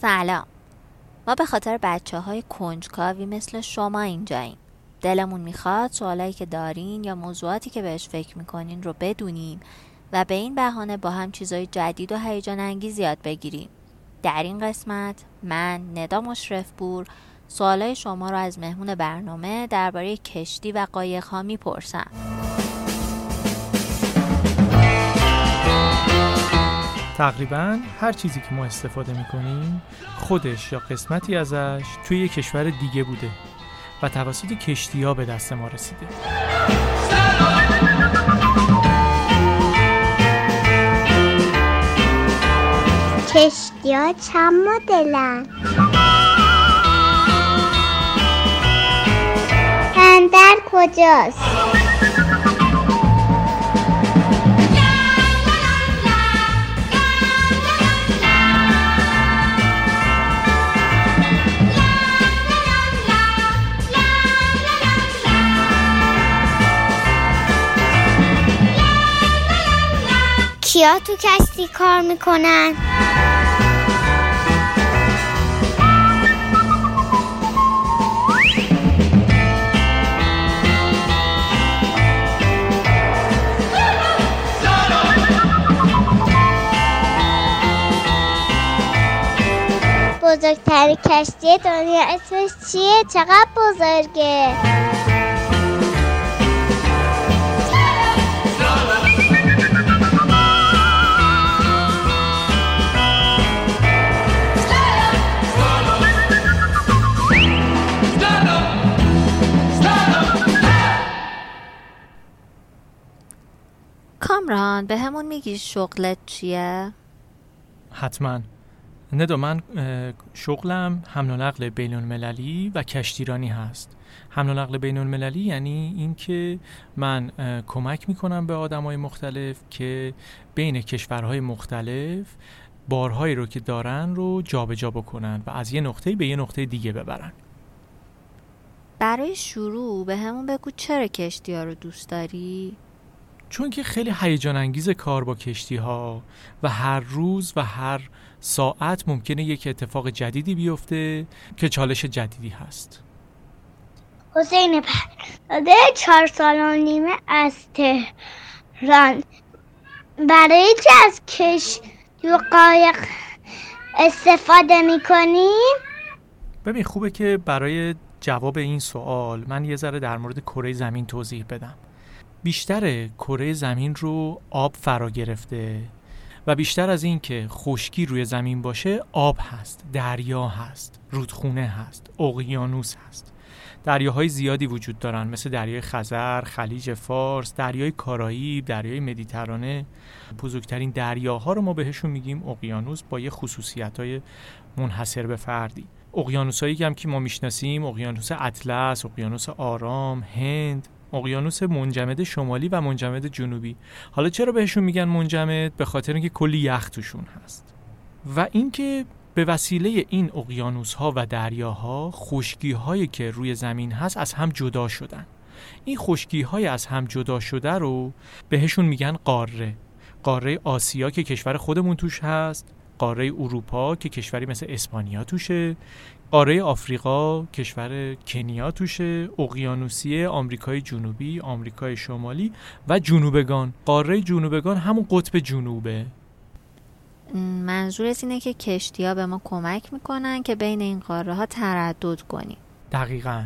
سلام. ما به خاطر بچه های کنجکاوی مثل شما اینجاییم. دلمون می‌خواد سوالایی که دارین یا موضوعاتی که بهش فکر می‌کنین رو بدونیم و به این بهانه با هم چیزای جدید و هیجان انگیز یاد بگیریم. در این قسمت من ندا مشرف بور سوالای شما رو از مهمون برنامه درباره کشتی و قایق ها می‌پرسم. تقریبا هر چیزی که ما استفاده می‌کنیم خودش یا قسمتی ازش توی یه کشور دیگه بوده و توسط کشتی ها به دست ما رسیده. کشتی ها چند مدلن؟ بندر کجاست؟ کیا تو کشتی کار می‌کنن؟ بزرگترین کشتی دنیا اسمش چیه؟ چقدر بزرگه؟ کامران به همون میگی شغلت چیه؟ حتما ندو من شغلم حمل و نقل بین المللی و کشتیرانی هست حمل و نقل بین المللی یعنی اینکه من کمک می‌کنم به آدمای مختلف که بین کشورهای مختلف بارهایی رو که دارن رو جابجا بکنن و از یه نقطه به یه نقطه دیگه ببرن برای شروع به همون بگو چرا کشتی ها رو دوست داری؟ چون که خیلی هیجان انگیز کار با کشتی ها و هر روز و هر ساعت ممکنه یک اتفاق جدیدی بیفته که چالش جدیدی هست. حسین پرده چهار سال و نیمه از تهران. برای چه از کش و قایق استفاده می‌کنیم؟ ببین خوبه که برای جواب این سوال من یه ذره در مورد کره زمین توضیح بدم. بیشتر کره زمین رو آب فرا گرفته و بیشتر از این که خشکی روی زمین باشه آب هست دریا هست رودخونه هست اقیانوس هست. دریاهای زیادی وجود دارن مثل دریای خزر، خلیج فارس، دریای کارائیب، دریای مدیترانه. بزرگترین دریاها رو ما بهشون میگیم اقیانوس با یه خصوصیت‌های منحصر به فردی. اقیانوسایی هم که ما می‌شناسیم اقیانوس اطلس، اقیانوس آرام، هند، اقیانوس منجمد شمالی و منجمد جنوبی. حالا چرا بهشون میگن منجمد؟ به خاطر اینکه کلی یخ توشون هست. و اینکه به وسیله این اقیانوس ها و دریاها خشکی هایی که روی زمین هست از هم جدا شدن. این خشکی های از هم جدا شده رو بهشون میگن قاره. قاره آسیا که کشور خودمون توش هست. قاره اروپا که کشوری مثل اسپانیا توشه. قاره آفریقا کشور کنیا توشه اقیانوسیه آمریکای جنوبی آمریکای شمالی و جنوبگان. قاره جنوبگان همون قطب جنوبه. منظورت اینه که کشتی ها به ما کمک می‌کنن که بین این قاره ها تردد کنیم. دقیقا.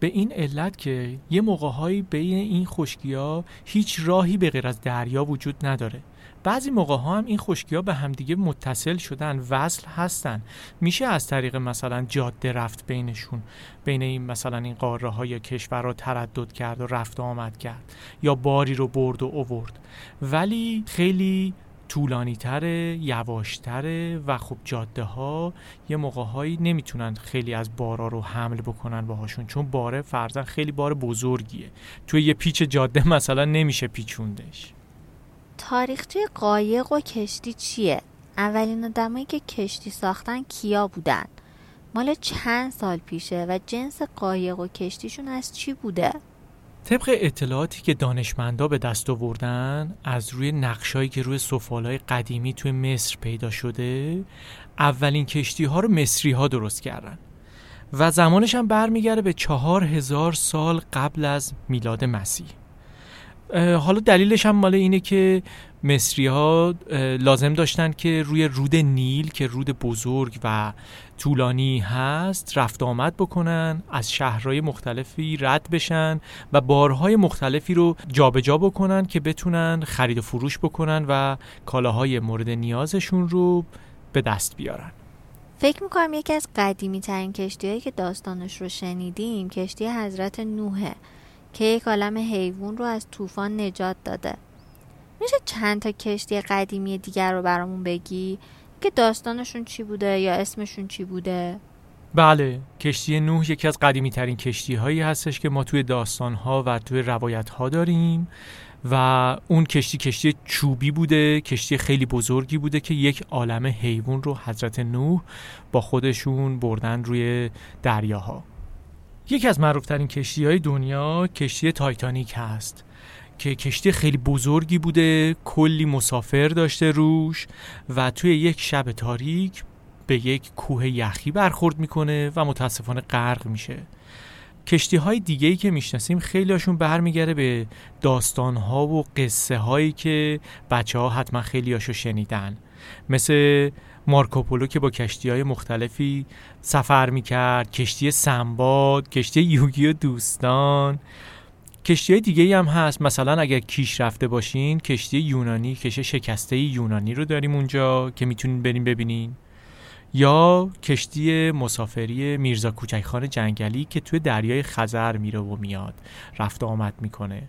به این علت که یه موقعهایی بین این خشکی ها هیچ راهی به غیر از دریا وجود نداره. بعضی موقع ها هم این خشکی ها به همدیگه متصل شدن وصل هستن. میشه از طریق مثلا جاده رفت بینشون بین این مثلا این قاره ها یا کشورها تردد کرد و رفت و آمد کرد یا باری رو برد و اوورد ولی خیلی طولانی تره یواشتره و خب جاده ها یه موقع هایی نمی‌تونن خیلی از بارا رو حمل بکنن باهاشون چون باره فرزن خیلی بار بزرگیه. توی یه پیچ جاده مثلا نمیشه پیچوندش. تاریخچه قایق و کشتی چیه؟ اولین آدمایی که کشتی ساختن کیا بودن؟ مال چند سال پیشه و جنس قایق و کشتیشون از چی بوده؟ طبق اطلاعاتی که دانشمندا به دست آوردن از روی نقشایی که روی سفالای قدیمی توی مصر پیدا شده اولین کشتی ها رو مصری ها درست کردن و زمانش هم برمیگرده به چهار هزار سال قبل از میلاد مسیح حالا دلیلش هم مال اینه که مصری ها لازم داشتن که روی رود نیل که رود بزرگ و طولانی هست رفت آمد بکنن از شهرهای مختلفی رد بشن و بارهای مختلفی رو جابجا جا بکنن که بتونن خرید و فروش بکنن و کالاهای مورد نیازشون رو به دست بیارن. فکر می‌کنم یکی از قدیمی ترین کشتی هایی که داستانش رو شنیدیم کشتی حضرت نوحه. که یک عالم حیوان رو از طوفان نجات داده. میشه چند تا کشتی قدیمی دیگر رو برامون بگی؟ که داستانشون چی بوده یا اسمشون چی بوده؟ بله کشتی نوح یکی از قدیمی ترین کشتی هایی هستش که ما توی داستان ها و توی روایت ها داریم و اون کشتی کشتی چوبی بوده کشتی خیلی بزرگی بوده که یک عالم حیوان رو حضرت نوح با خودشون بردن روی دریاها. یکی از معروفترین کشتی های دنیا کشتی تایتانیک هست که کشتی خیلی بزرگی بوده کلی مسافر داشته روش و توی یک شب تاریک به یک کوه یخی برخورد می‌کنه و متاسفانه غرق میشه. کشتی های دیگه که می‌شناسیم خیلی هاشون برمیگرده به داستان ها و قصه هایی که بچه ها حتما خیلی هاشو شنیدن. مثل مارکوپولو که با کشتی های مختلفی سفر می‌کرد کشتی سنباد کشتی یوگی و دوستان. کشتی های دیگه هم هست. مثلا اگر کیش رفته باشین کشتی یونانی کشتی شکسته یونانی رو داریم اونجا که می‌تونین بریم ببینین. یا کشتی مسافری میرزا کوچکخان جنگلی که توی دریای خزر میره و میاد رفت آمد می‌کنه.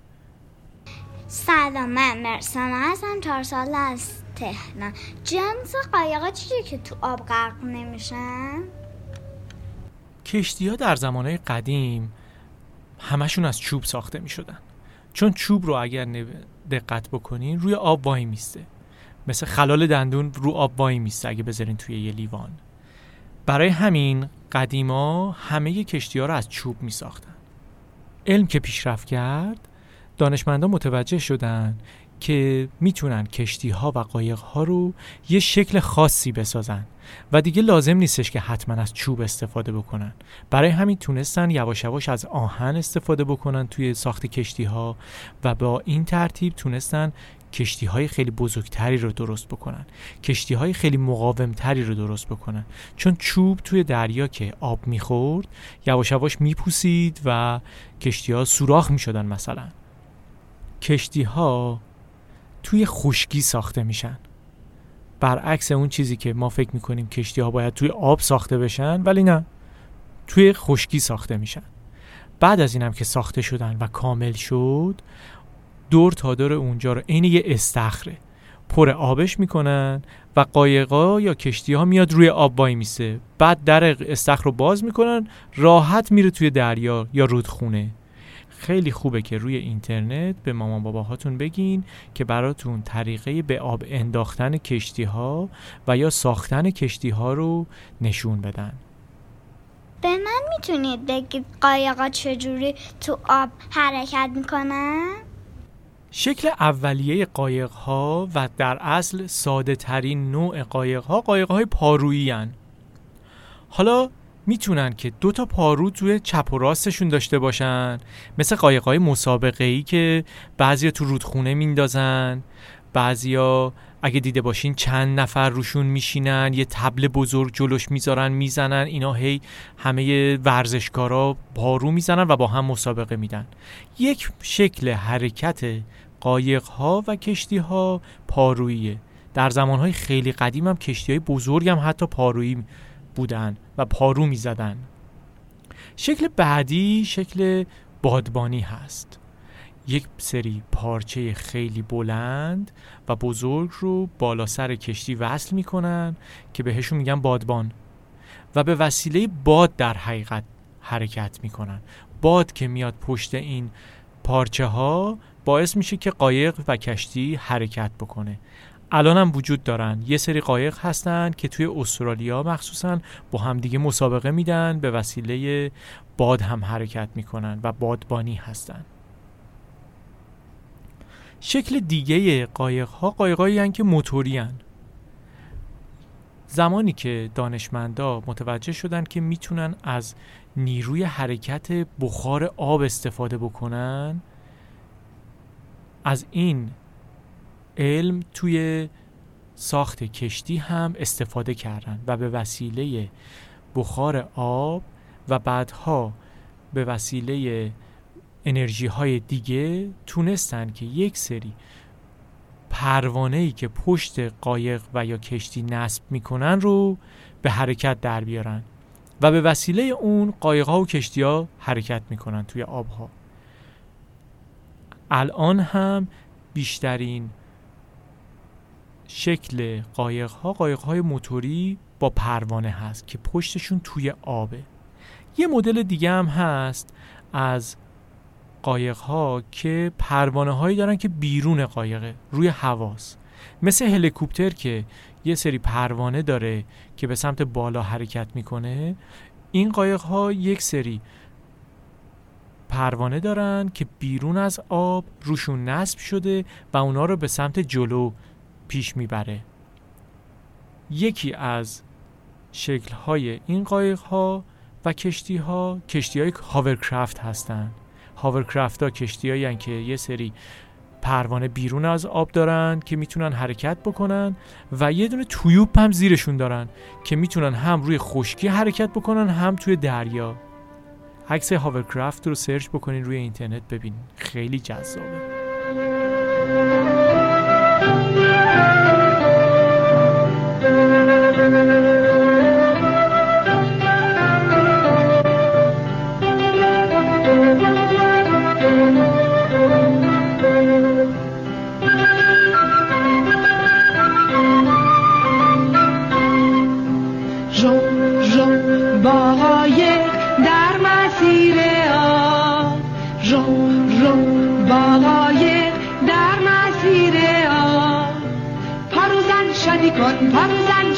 سلام من مرسانه هستم. چهار سال از تهران. جنس قایقا چیه که تو آب غرق نمیشن؟ کشتی ها در زمانهای قدیم همشون از چوب ساخته می شدن چون چوب رو اگر دقت بکنین روی آب وای میسته. مثل خلال دندون رو آب وای میسته اگه بذارین توی یه لیوان. برای همین قدیما همه کشتی ها رو از چوب می ساختن علم که پیشرفت کرد دانشمندان متوجه شدن که می‌تونن کشتی ها و قایق ها رو یه شکل خاصی بسازن و دیگه لازم نیستش که حتما از چوب استفاده بکنن. برای همین تونستن یواش یواش از آهن استفاده بکنن توی ساخت کشتی ها و با این ترتیب تونستن کشتی های خیلی بزرگتری رو درست بکنن. کشتی های خیلی مقاومتری رو درست بکنن. چون چوب توی دریا که آب می‌خورد یواش یواش میپوسید و کشتی ها سوراخ می‌شدن مثلا. کشتی ها توی خشکی ساخته میشن. برعکس اون چیزی که ما فکر می‌کنیم کشتی ها باید توی آب ساخته بشن ولی نه. توی خشکی ساخته میشن. بعد از اینم که ساخته شدن و کامل شد دور تا دور اونجا رو عین یه استخره. پر آبش می‌کنن و قایقا یا کشتی ها میاد روی آب وای میسه. بعد در استخر رو باز می‌کنن راحت میره توی دریا یا رودخونه. خیلی خوبه که روی اینترنت به مامان باباهاتون بگین که براتون طریقه به آب انداختن کشتی ها و یا ساختن کشتی ها رو نشون بدن به من می‌تونید بگید قایقا چجوری تو آب حرکت می‌کنن؟ شکل اولیه قایق ها و در اصل ساده ترین نوع قایق ها قایق های پارویی هن. حالا می‌تونن که دو تا پارو توی چپ و راستشون داشته باشن. مثل قایقای مسابقه ای که بعضیا تو رودخونه میندازن. بعضیا اگه دیده باشین چند نفر روشون میشینن یه تبل بزرگ جلوش می‌ذارن می‌زنن اینا هی همه ورزشکارا پارو می‌زنن و با هم مسابقه میدن. یک شکل حرکت قایق ها و کشتی ها پاروییه. در زمان های خیلی قدیم هم کشتی های بزرگ هم حتی پارویی بودن و پارو می زدن. شکل بعدی شکل بادبانی هست. یک سری پارچه خیلی بلند و بزرگ رو بالا سر کشتی وصل می‌کنن که بهشون میگن بادبان و به وسیله باد در حقیقت حرکت می‌کنن. باد که میاد پشت این پارچه ها باعث میشه که قایق و کشتی حرکت بکنه. الان هم وجود دارن یه سری قایق هستن که توی استرالیا مخصوصا با همدیگه مسابقه میدن به وسیله باد هم حرکت می‌کنن و بادبانی هستن شکل دیگه قایق ها قایق که موتوری هن. زمانی که دانشمندا متوجه شدن که می‌تونن از نیروی حرکت بخار آب استفاده بکنن از این علم توی ساخت کشتی هم استفاده کردن و به وسیله بخار آب و بعدها به وسیله انرژی های دیگه تونستن که یک سری پروانه ای که پشت قایق و یا کشتی نصب می‌کنن رو به حرکت در بیارن و به وسیله اون قایق ها و کشتی ها حرکت می‌کنن توی آب ها الان هم بیشترین شکل قایق ها قایق های موتوری با پروانه هست که پشتشون توی آبه. یه مدل دیگه هم هست از قایق ها که پروانه هایی دارن که بیرون قایقه روی حواس. مثل هلیکوپتر که یه سری پروانه داره که به سمت بالا حرکت می‌کنه این قایق ها یک سری پروانه دارن که بیرون از آب روشون نصب شده و اونا رو به سمت جلو پیش می‌بره. یکی از شکل های این قایق ها و کشتی ها کشتی های هاورکرافت هستن. هاورکرافت ها کشتی هایی که یه سری پروانه بیرون از آب دارن که می‌تونن حرکت بکنن و یه دونه تویوب هم زیرشون دارن که می‌تونن هم روی خشکی حرکت بکنن هم توی دریا. عکس هاورکرافت رو سرچ بکنین روی اینترنت ببینین. خیلی جذابه.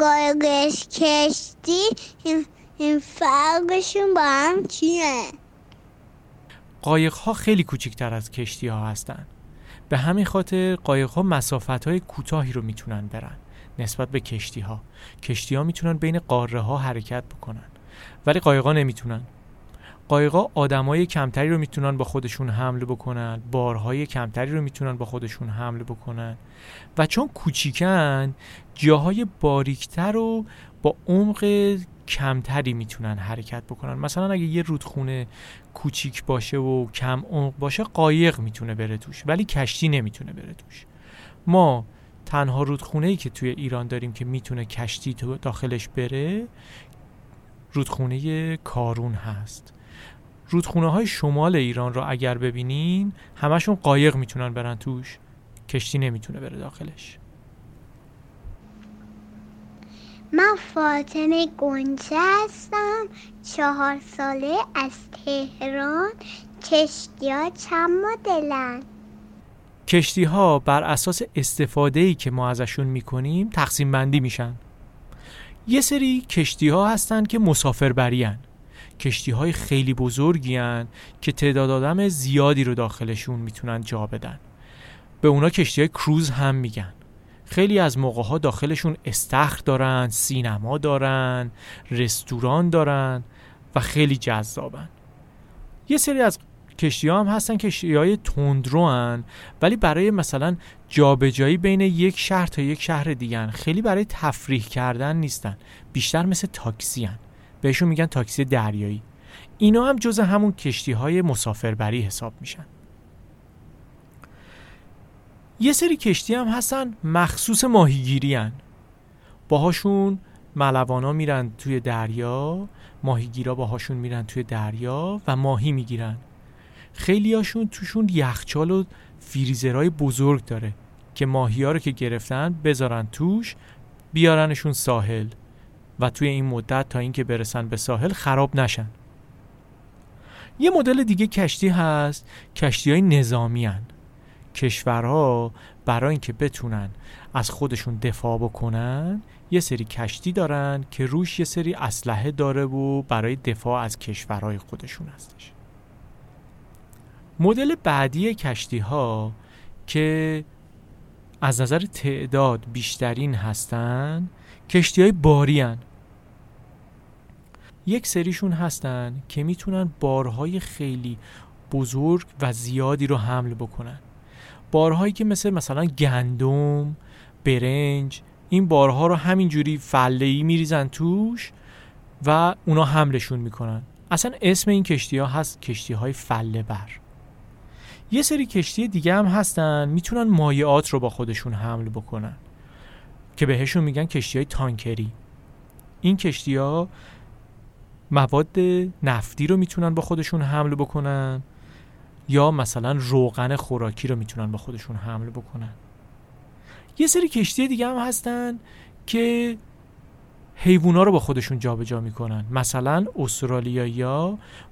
قایقش کشتی این چیه؟ قایق ها خیلی کوچکتر از کشتی ها هستن. به همین خاطر قایق ها مسافت های کوتاهی رو می‌تونن برن نسبت به کشتی ها کشتی ها می‌تونن بین قاره ها حرکت بکنن ولی قایق ها نمی‌تونن. قایقا آدمای کمتری رو می‌تونن با خودشون حمل بکنن بارهای کمتری رو می‌تونن با خودشون حمل بکنن. و چون کوچیکن جاهای باریکتر رو با عمق کمتری می‌تونن حرکت بکنن. مثلا اگه یه رودخونه کوچیک باشه و کم عمق باشه قایق می‌تونه بره توش ولی کشتی نمی‌تونه بره توش. ما تنها رودخونه ای که توی ایران داریم که می‌تونه کشتی داخلش بره رودخونه کارون هست. رودخونه های شمال ایران رو اگر ببینین همشون قایق می‌تونن برن توش. کشتی نمی‌تونه بره داخلش. من فاطمه گنجه هستم. چهار ساله از تهران. کشتی ها چند مدلن؟ کشتی ها بر اساس استفاده ای که ما ازشون می‌کنیم تقسیم بندی میشن. یه سری کشتی ها هستن که مسافربری هن. کشتی های خیلی بزرگی هن که تعداد آدم زیادی رو داخلشون می‌تونن جا بدن. به اونا کشتی های کروز هم میگن. خیلی از موقع ها داخلشون استخر دارن سینما دارن رستوران دارن و خیلی جذابن. یه سری از کشتی هم هستن کشتی های تندرو هن ولی برای مثلا جابجایی بین یک شهر تا یک شهر دیگه خیلی برای تفریح کردن نیستن. بیشتر مثل تاکسی هن. بهشون میگن تاکسی دریایی. اینا هم جز همون کشتی های مسافربری حساب میشن. یه سری کشتی هم هستن مخصوص ماهیگیری هن. باهاشون ملوانا میرن توی دریا ماهیگیرا باهاشون میرن توی دریا و ماهی می‌گیرن. خیلی هاشون توشون یخچال و فریزرهای بزرگ داره که ماهی ها رو که گرفتن بذارن توش بیارنشون ساحل. و توی این مدت تا اینکه برسن به ساحل خراب نشن یه مدل دیگه کشتی هست کشتی های نظامی هن. کشورها برای اینکه بتونن از خودشون دفاع بکنن یه سری کشتی دارن که روش یه سری اسلحه داره و برای دفاع از کشورهای خودشون هستش مدل بعدی کشتی ها که از نظر تعداد بیشترین هستن کشتی های باری هن. یک سریشون هستن که می‌تونن بارهای خیلی بزرگ و زیادی رو حمل بکنن. بارهایی که مثل مثلا گندم برنج این بارها رو همینجوری فله ای میریزن توش و اونا حملشون می‌کنن. اصلا اسم این کشتی ها هست کشتی های فله بر یه سری کشتی دیگه هم هستن می‌تونن مایعات رو با خودشون حمل بکنن. که بهشون میگن کشتی های تانکری. این کشتی ها مواد نفتی رو می‌تونن با خودشون حمل بکنن یا مثلا روغن خوراکی رو می‌تونن با خودشون حمل بکنن. یه سری کشتی دیگه هم هستن که حیوونا رو با خودشون جابجا می‌کنن. مثلا استرالیایی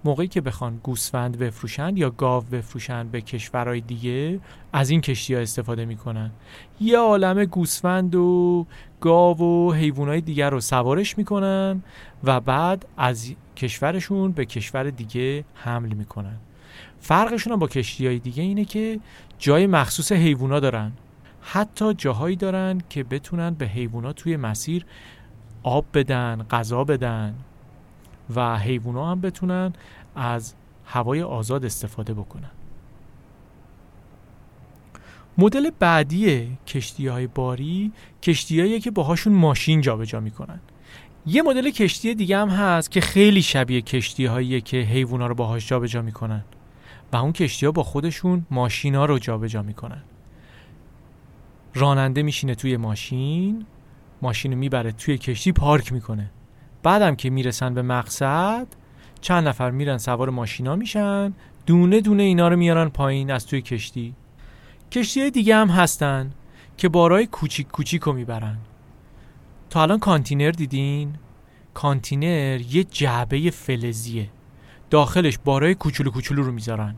موقعی که بخوان گوسفند بفروشن یا گاو بفروشن به کشورهای دیگه از این کشتی ها استفاده می‌کنن. یه عالم گوسفند و گاو و حیوانات دیگر رو سوارش می‌کنن و بعد از کشورشون به کشور دیگه حمل می‌کنن. فرقشون با کشتی های دیگه اینه که جای مخصوص حیوونا دارن. حتی جاهایی دارن که بتونن به حیوانات توی مسیر آب بدن غذا بدن و حیوونا هم بتونن از هوای آزاد استفاده بکنن. مدل بعدی کشتی های باری کشتی که باهاشون ماشین جابجا می‌کنن. یه مدل کشتی دیگه هم هست که خیلی شبیه کشتی هایی که حیوونا رو باهاش جابجا می‌کنن. و اون کشتی ها با خودشون ماشینا رو جابجا می‌کنن. راننده میشینه توی ماشین ماشین می‌بره توی کشتی پارک می‌کنه. بعدم که می‌رسن به مقصد چند نفر میرن سوار ماشینا میشن دونه دونه اینا رو میارن پایین از توی کشتی. کشتی دیگه هم هستن که بارای کوچیک کوچیک رو می‌برن. تا الان کانتینر دیدین؟ کانتینر یه جعبه فلزیه. داخلش بارای کوچولو کوچولو رو می‌ذارن.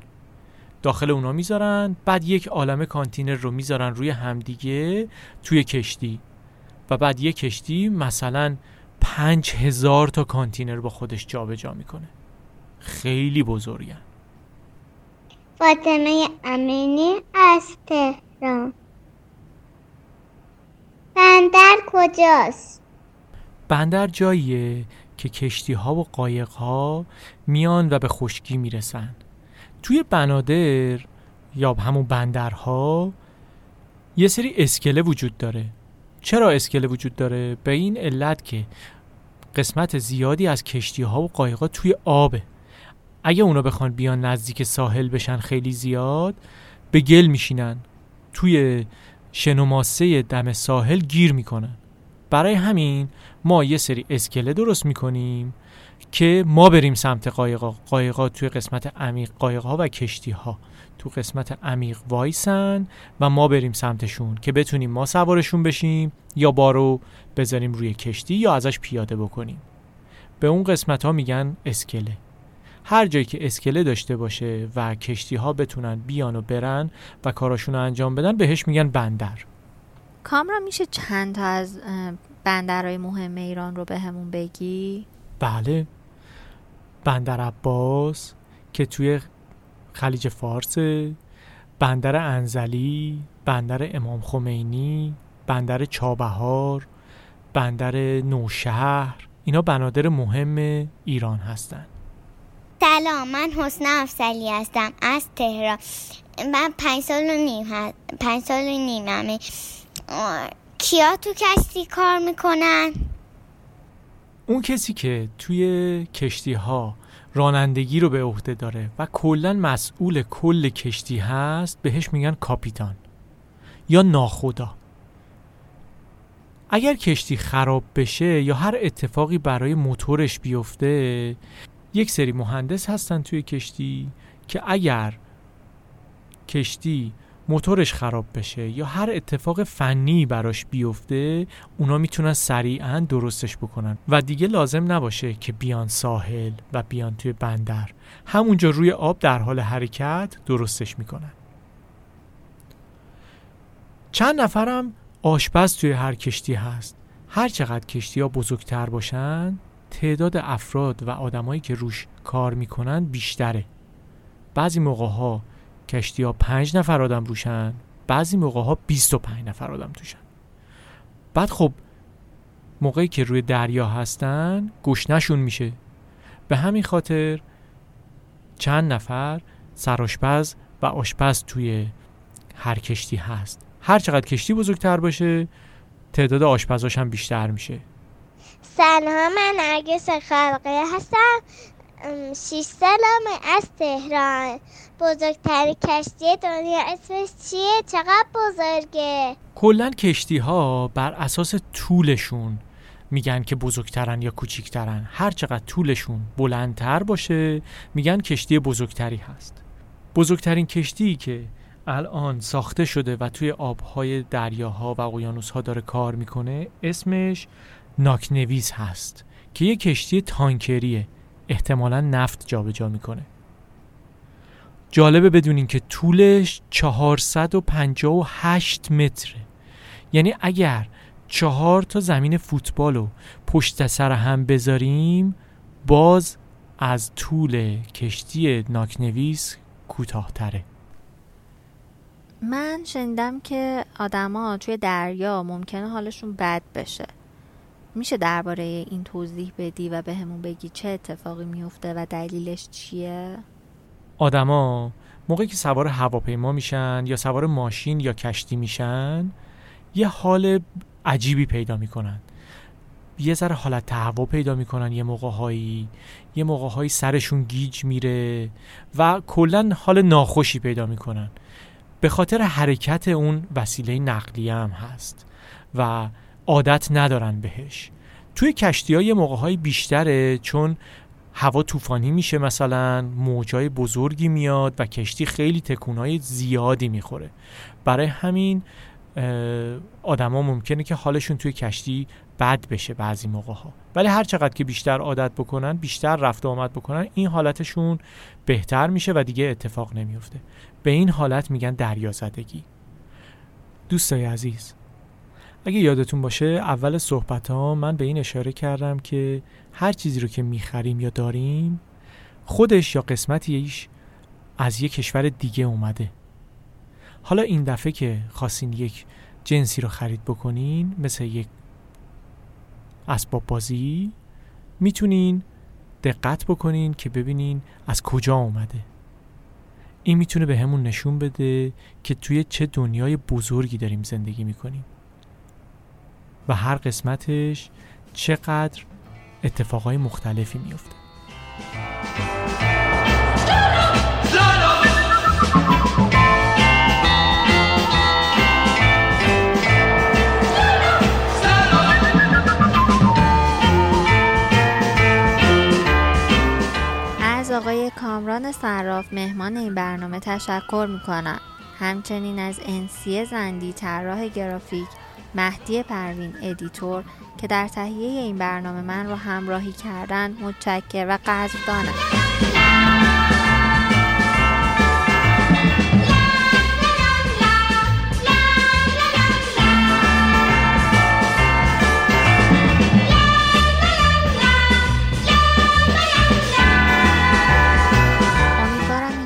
داخل اونا می‌ذارن بعد یک عالم کانتینر رو می‌ذارن روی همدیگه توی کشتی. و بعد یک کشتی مثلا پنج هزار تا کانتینر با خودش جابجا جا می‌کنه. خیلی بزرگن. فاطمه امینی از تهران. بندر کجاست؟ بندر جاییه که کشتی ها و قایق ها میان و به خشکی می‌رسن. توی بنادر یا همون بندرها یه سری اسکله وجود داره. چرا اسکله وجود داره؟ به این علت که قسمت زیادی از کشتی ها و قایقا توی آبه. اگه اونا بخوان بیان نزدیک ساحل بشن خیلی زیاد به گل میشینن. توی شنوماسه دم ساحل گیر می‌کنن. برای همین ما یه سری اسکله درست می‌کنیم که ما بریم سمت قایقا قایقا توی قسمت عمیق قایقها و کشتی ها تو قسمت عمیق وایسن و ما بریم سمتشون که بتونیم ما سوارشون بشیم یا بارو بذاریم روی کشتی یا ازش پیاده بکنیم. به اون قسمت ها میگن اسکله. هر جایی که اسکله داشته باشه و کشتی ها بتونن بیان و برن و کاراشون رو انجام بدن بهش میگن بندر. کامرا میشه چند تا از بندرهای مهم ایران رو به همون بگی؟ بله. بندر عباس که توی خلیج فارس بندر انزلی بندر امام خمینی بندر چابهار بندر نوشهر اینا بنادر مهم ایران هستند سلام من حسن افسلی هستم از تهران من پنج سال و نیم هست. پنج سال و نیممه کیا تو کشتی کار می‌کنن؟ اون کسی که توی کشتی ها رانندگی رو به عهده داره و کلا مسئول کل کشتی هست بهش میگن کاپیتان یا ناخدا. اگر کشتی خراب بشه یا هر اتفاقی برای موتورش بیفته یک سری مهندس هستن توی کشتی که اگر کشتی موتورش خراب بشه یا هر اتفاق فنی براش بیفته اونا می‌تونن سریعا درستش بکنن. و دیگه لازم نباشه که بیان ساحل و بیان توی بندر. همونجا روی آب در حال حرکت درستش می‌کنن. چند نفرم آشپز توی هر کشتی هست. هر چقدر کشتی ها بزرگتر باشن تعداد افراد و آدمایی که روش کار می‌کنن بیشتره. بعضی موقع ها کشتی ها پنج نفر آدم روشن بعضی موقع ها 25 نفر آدم توشن. بعد خب موقعی که روی دریا هستن گشنشون میشه. به همین خاطر چند نفر سراشپز و آشپز توی هر کشتی هست. هر چقدر کشتی بزرگتر باشه تعداد آشپزاش هم بیشتر میشه. سلام من نرگس خلقه هستم. شیش سالم از تهران بزرگترین کشتی دنیا اسمش چیه؟ چقدر بزرگه؟ کلا کشتی ها بر اساس طولشون میگن که بزرگترن یا کوچیکترن هر چقدر طولشون بلندتر باشه میگن کشتی بزرگتری هست بزرگترین کشتی که الان ساخته شده و توی آبهای دریاها و اقیانوسها داره کار می‌کنه اسمش ناکنویس هست که یه کشتی تانکریه احتمالا نفت جابجا جا می‌کنه. جالبه بدونین که طولش 458 متره. یعنی اگر چهار تا زمین فوتبال رو پشت سر هم بذاریم باز از طول کشتی ناکنویس کوتاهتره. من شنیدم که آدما توی دریا ممکنه حالشون بد بشه. میشه درباره این توضیح بدی و بهمون به بگی چه اتفاقی میفته و دلیلش چیه؟ آدما موقعی که سوار هواپیما میشن یا سوار ماشین یا کشتی میشن یه حال عجیبی پیدا می‌کنن. یه ذره حالت تهوع پیدا می‌کنن یه موقع هایی یه موقع هایی سرشون گیج میره و کلا حال ناخوشی پیدا می‌کنن. به خاطر حرکت اون وسیله نقلیه هم هست و عادت ندارن بهش. توی کشتی های موقع های بیشتره چون هوا طوفانی میشه مثلا موجای بزرگی میاد و کشتی خیلی تکونهای زیادی می‌خوره. برای همین آدما ممکنه که حالشون توی کشتی بد بشه بعضی موقع ها ولی هر چقدر که بیشتر عادت بکنن بیشتر رفت آمد بکنن این حالتشون بهتر میشه و دیگه اتفاق نمیفته به این حالت میگن دریازدگی. دوستای عزیز اگه یادتون باشه اول صحبت ها من به این اشاره کردم که هر چیزی رو که می‌خریم یا داریم خودش یا قسمتیش از یک کشور دیگه اومده. حالا این دفعه که خواستین یک جنسی رو خرید بکنین مثل یک اسباب بازی می‌تونین دقت بکنین که ببینین از کجا اومده. این می‌تونه به همون نشون بده که توی چه دنیای بزرگی داریم زندگی می‌کنیم. و هر قسمتش چقدر اتفاقای مختلفی میفته از آقای کامران صراف مهمان این برنامه تشکر می‌کنم. همچنین از انسیه زندی طراح گرافیک مهدی پروین ادیتور که در تهیه این برنامه من رو همراهی کردن متشکر و قدردانم.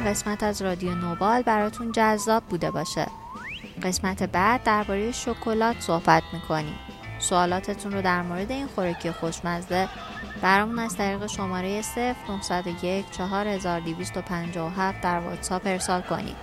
قسمت از رادیو نوبال براتون جذاب بوده باشه. قسمت بعد درباره شکلات صحبت می‌کنیم. سوالاتتون رو در مورد این خوراکی خوشمزه برامون از طریق شماره 0901 4257 در واتساپ ارسال کنید.